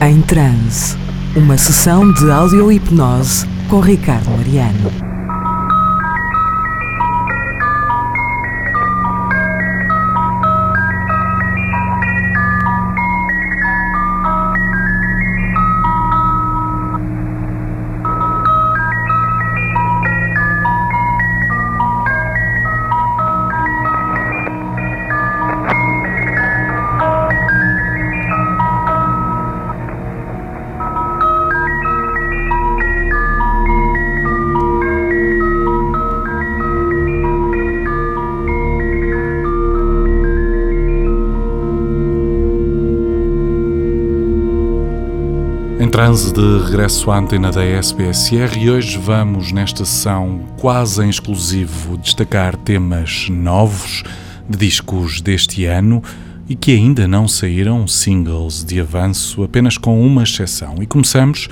Em transe, uma sessão de audio-hipnose com Ricardo Mariano. Transe de regresso à antena da SBSR e hoje vamos, nesta sessão quase em exclusivo, destacar temas novos de discos deste ano e que ainda não saíram singles de avanço, apenas com uma exceção. E começamos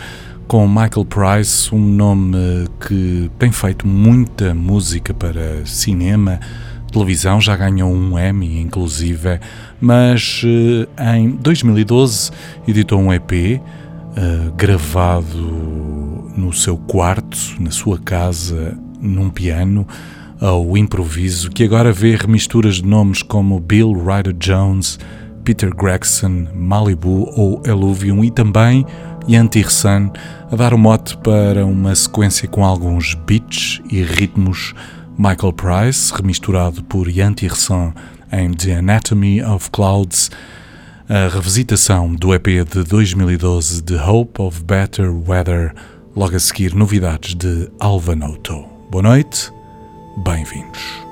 com Michael Price, um nome que tem feito muita música para cinema, televisão, já ganhou um Emmy, inclusive, mas eh, em 2012 editou um EP uh, gravado no seu quarto, na sua casa, num piano, ao improviso, que agora vê remisturas de nomes como Bill Ryder Jones, Peter Gregson, Malibu ou Eluvium e também Yanti Rissan a dar o mote para uma sequência com alguns beats e ritmos. Michael Price, remisturado por Yanti Rissan em The Anatomy of Clouds, a revisitação do EP de 2012 de Hope of Better Weather, logo a seguir novidades de Alvanoto. Boa noite, bem-vindos.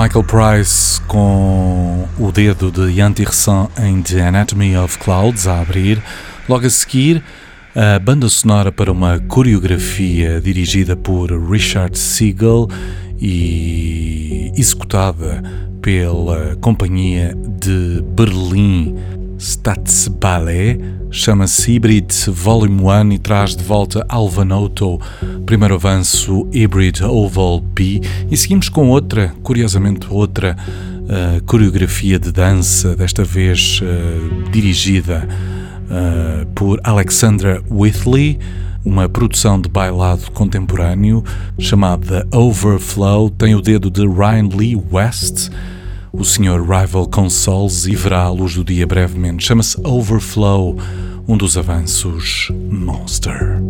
Michael Price com o dedo de Yanti Ressan em The Anatomy of Clouds a abrir. Logo a seguir, a banda sonora para uma coreografia dirigida por Richard Siegel e executada pela companhia de Berlim Statsballet, chama-se Hybrid Volume 1 e traz de volta Alvanoto, primeiro avanço Hybrid Oval B, e seguimos com outra, curiosamente outra uh, coreografia de dança, desta vez uh, dirigida uh, por Alexandra Whitley, uma produção de bailado contemporâneo chamada Overflow, tem o dedo de Ryan Lee West o Sr. Rival Consoles e verá a luz do dia brevemente. Chama-se Overflow, um dos avanços Monster.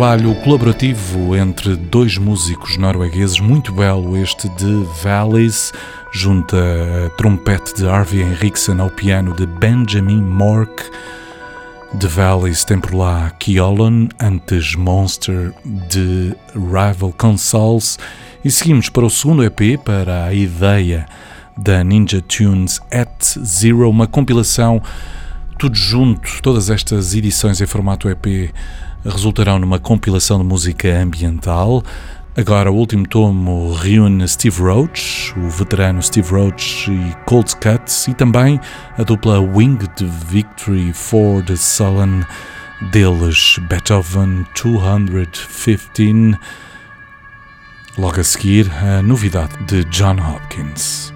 Trabalho colaborativo entre dois músicos noruegueses, muito belo este de Valleys, junto a trompete de Harvey Henriksen ao piano de Benjamin Mork. The Valleys tem por lá Kiolan, antes Monster de Rival Consoles. E seguimos para o segundo EP, para a ideia da Ninja Tunes at Zero, uma compilação tudo junto, todas estas edições em formato EP resultarão numa compilação de música ambiental. Agora, o último tomo reúne Steve Roach, o veterano Steve Roach e Cold Cuts, e também a dupla Winged Victory for the Sullen, deles Beethoven 215. Logo a seguir, a novidade de John Hopkins.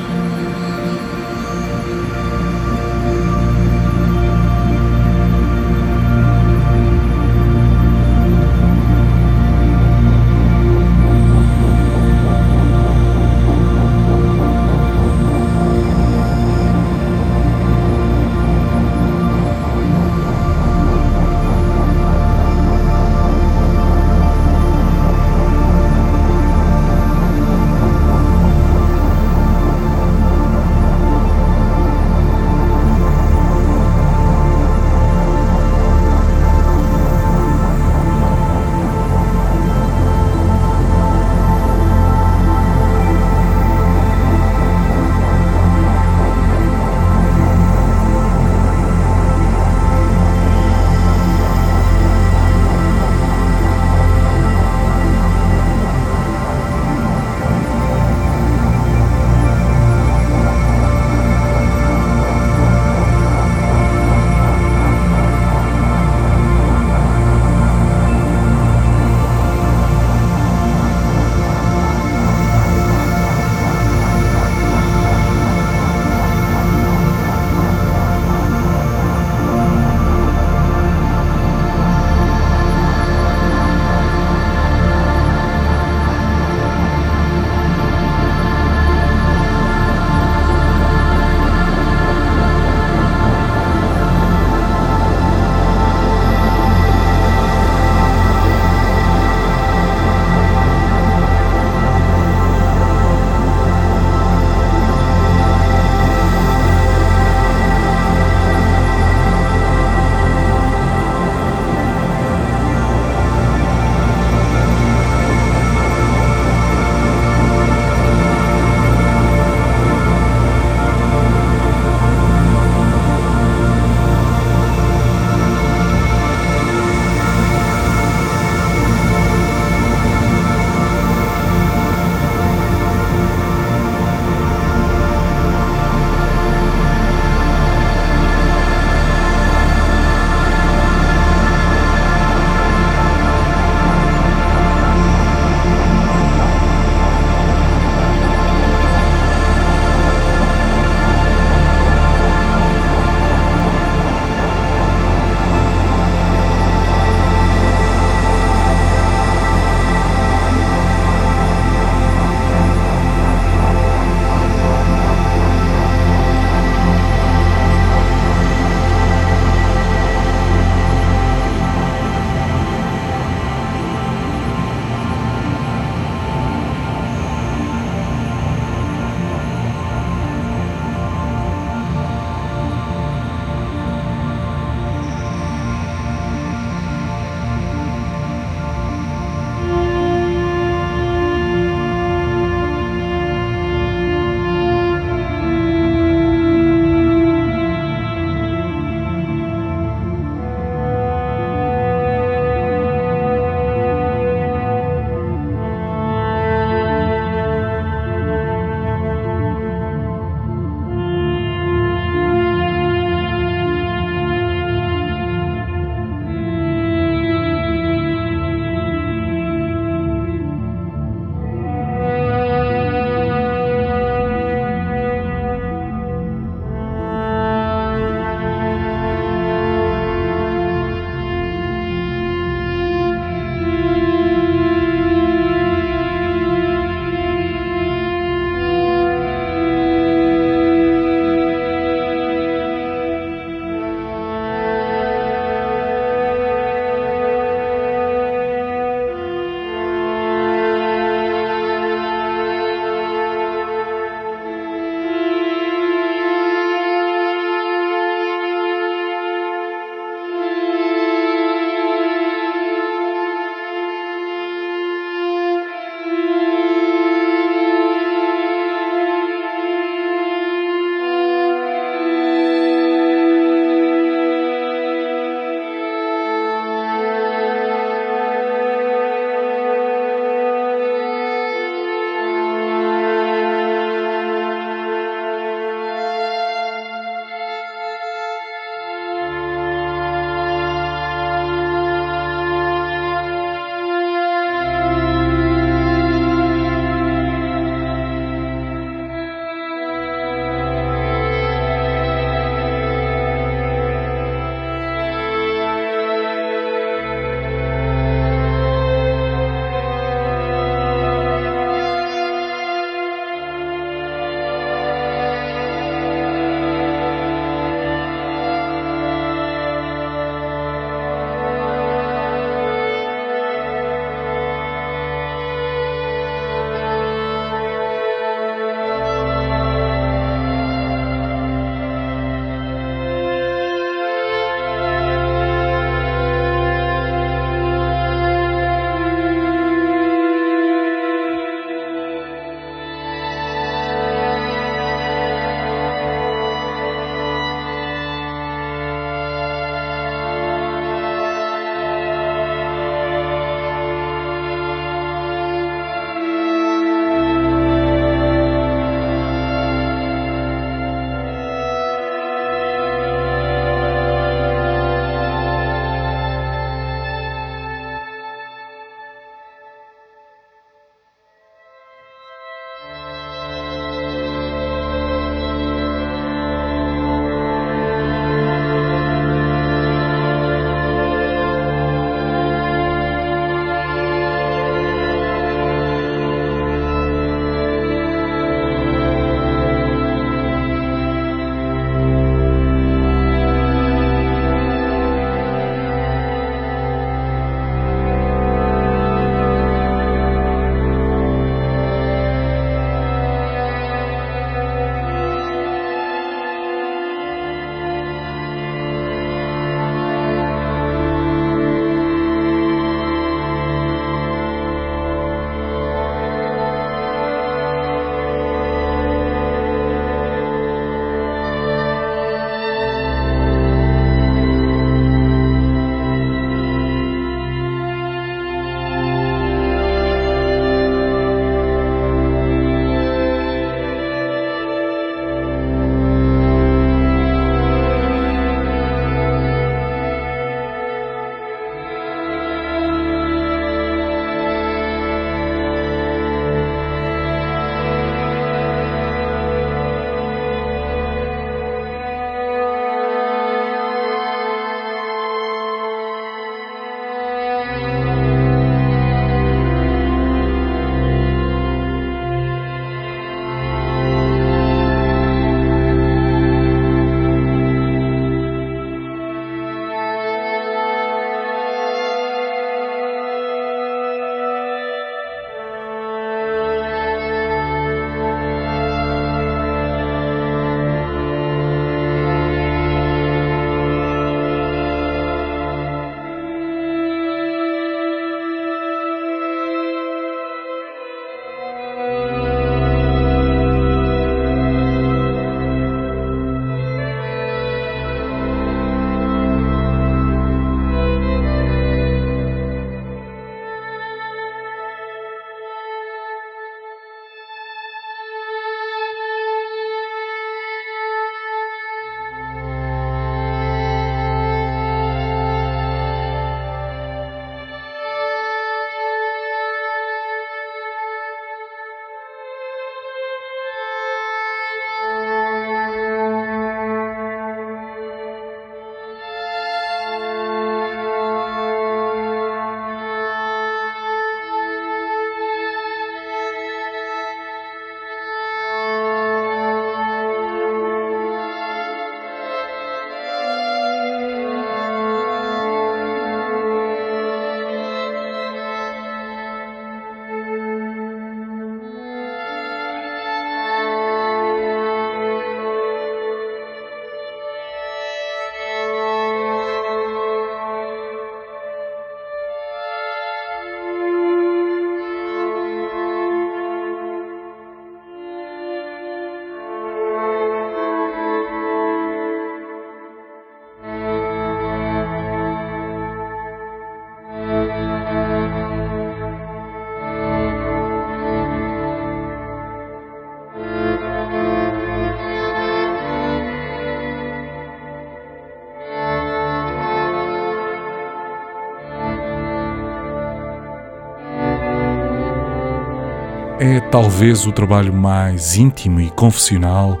Talvez o trabalho mais íntimo e confessional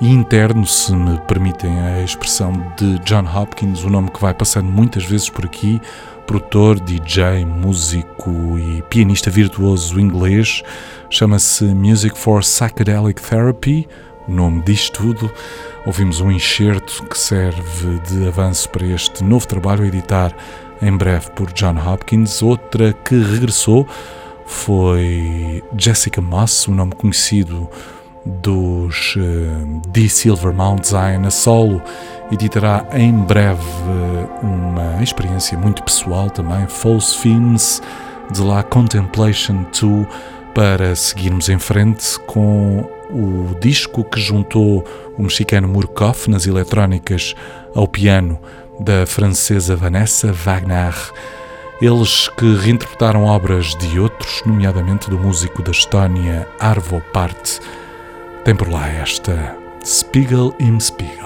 e interno, se me permitem a expressão de John Hopkins, o nome que vai passando muitas vezes por aqui, produtor, DJ, músico e pianista virtuoso inglês, chama-se Music for Psychedelic Therapy, o nome diz tudo. Ouvimos um enxerto que serve de avanço para este novo trabalho a editar em breve por John Hopkins. Outra que regressou foi Jessica Moss, o nome conhecido dos uh. Silver Mount Zion a solo, editará em breve uh, uma experiência muito pessoal também, False Fins, de lá Contemplation 2, para seguirmos em frente com o disco que juntou o mexicano Murkoff nas eletrónicas ao piano da francesa Vanessa Wagner. Eles que reinterpretaram obras de outros, nomeadamente do músico da Estónia Arvo Part. Tem por lá esta Spiegel im Spiegel.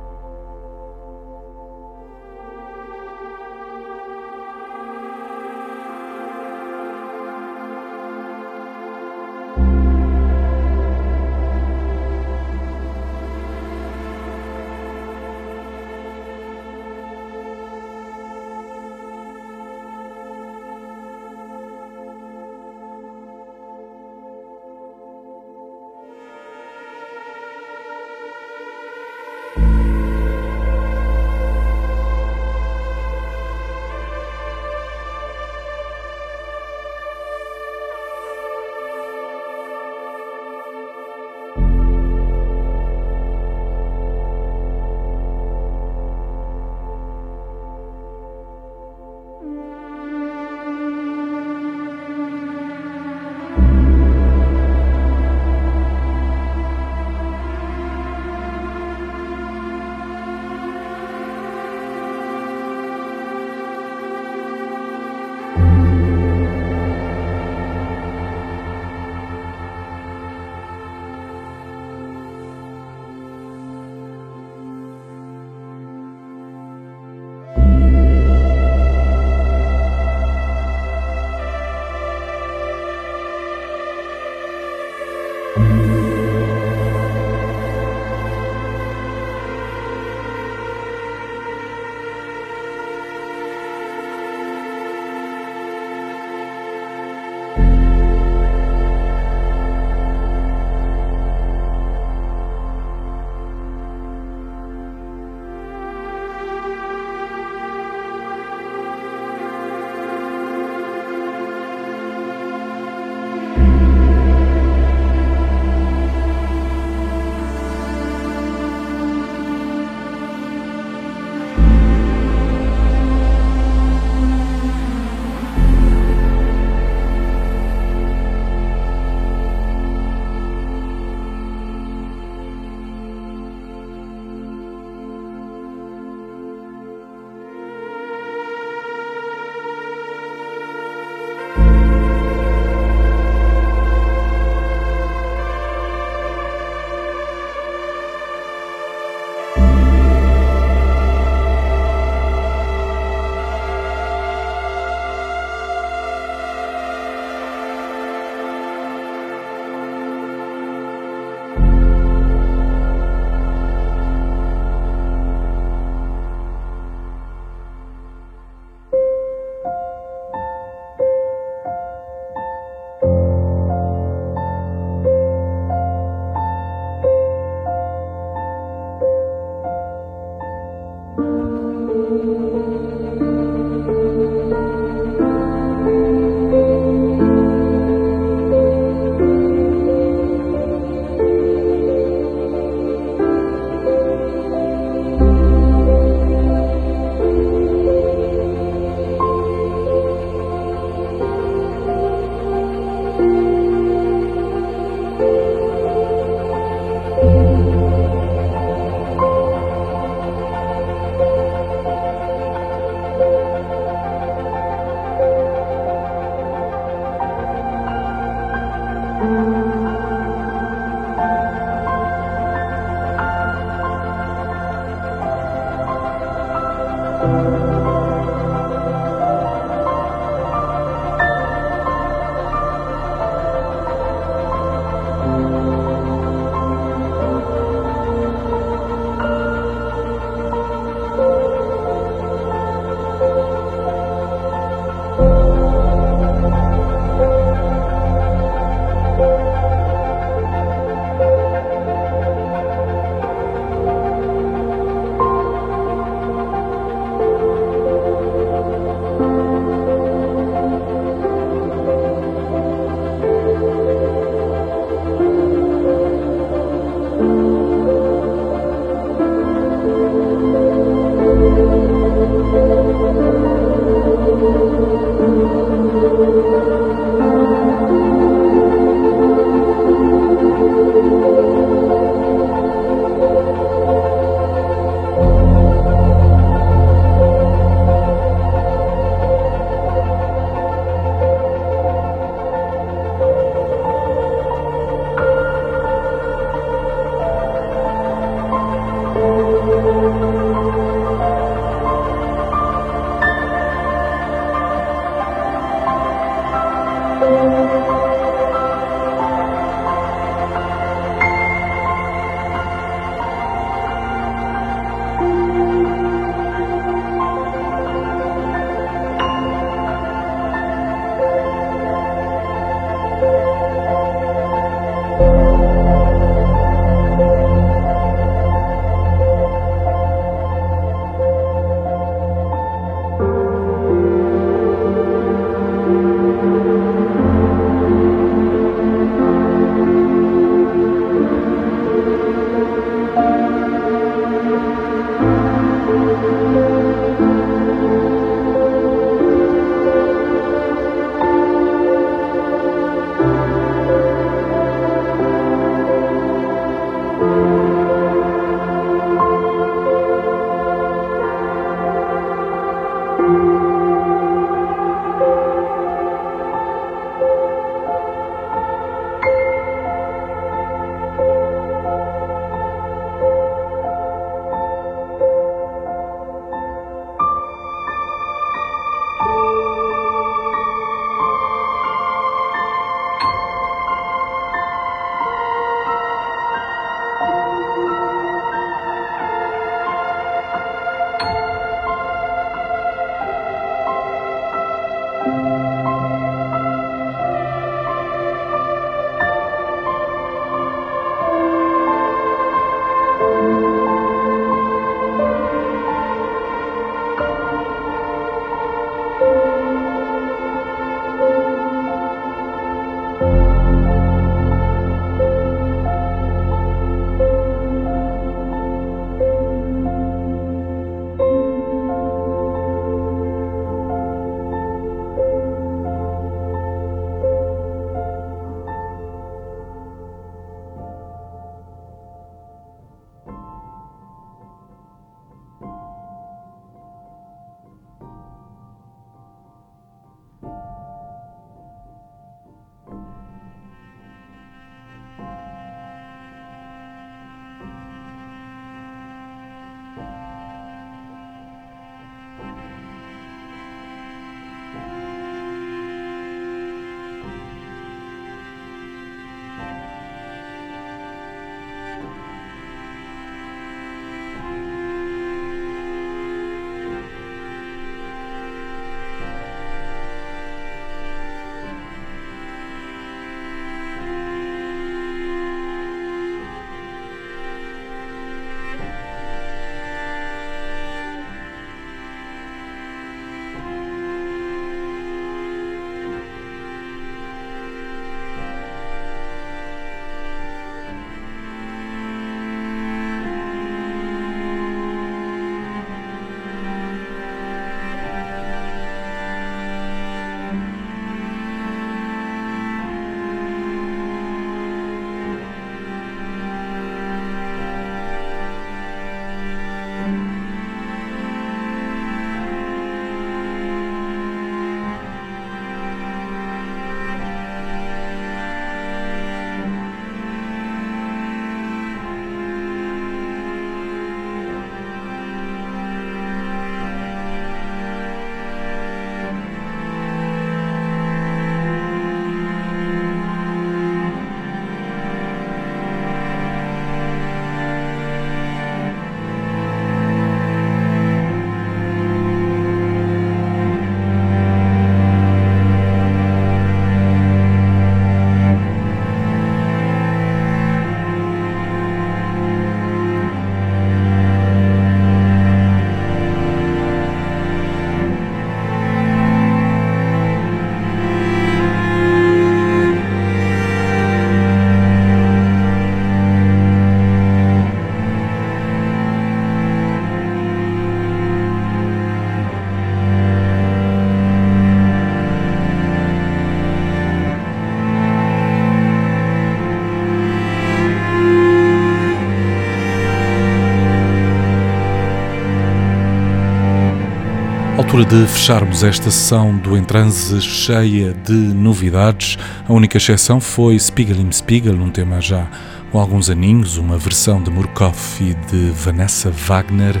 Altura de fecharmos esta sessão do Entranse cheia de novidades. A única exceção foi Spiegel im Spiegel, um tema já com alguns aninhos, uma versão de Murkoff e de Vanessa Wagner,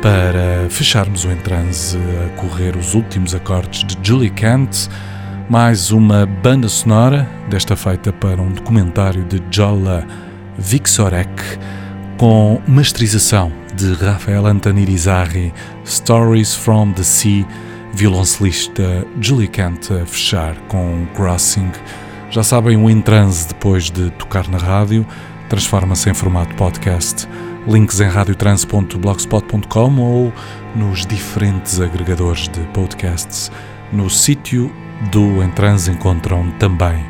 para fecharmos o Entranse a correr os últimos acordes de Julie Kent, mais uma banda sonora, desta feita para um documentário de Jola Vixorek, com masterização de Rafael Antanirizarri, Stories from the Sea, violoncelista Julie Kent a fechar com Crossing. Já sabem, o Entranse, depois de tocar na rádio, transforma-se em formato podcast. Links em radiotrans.blogspot.com ou nos diferentes agregadores de podcasts. No sítio do Entranse encontram também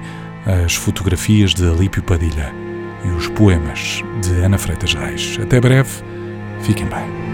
as fotografias de Alípio Padilha e os poemas de Ana Freitas Reis. Até breve, fiquem bem.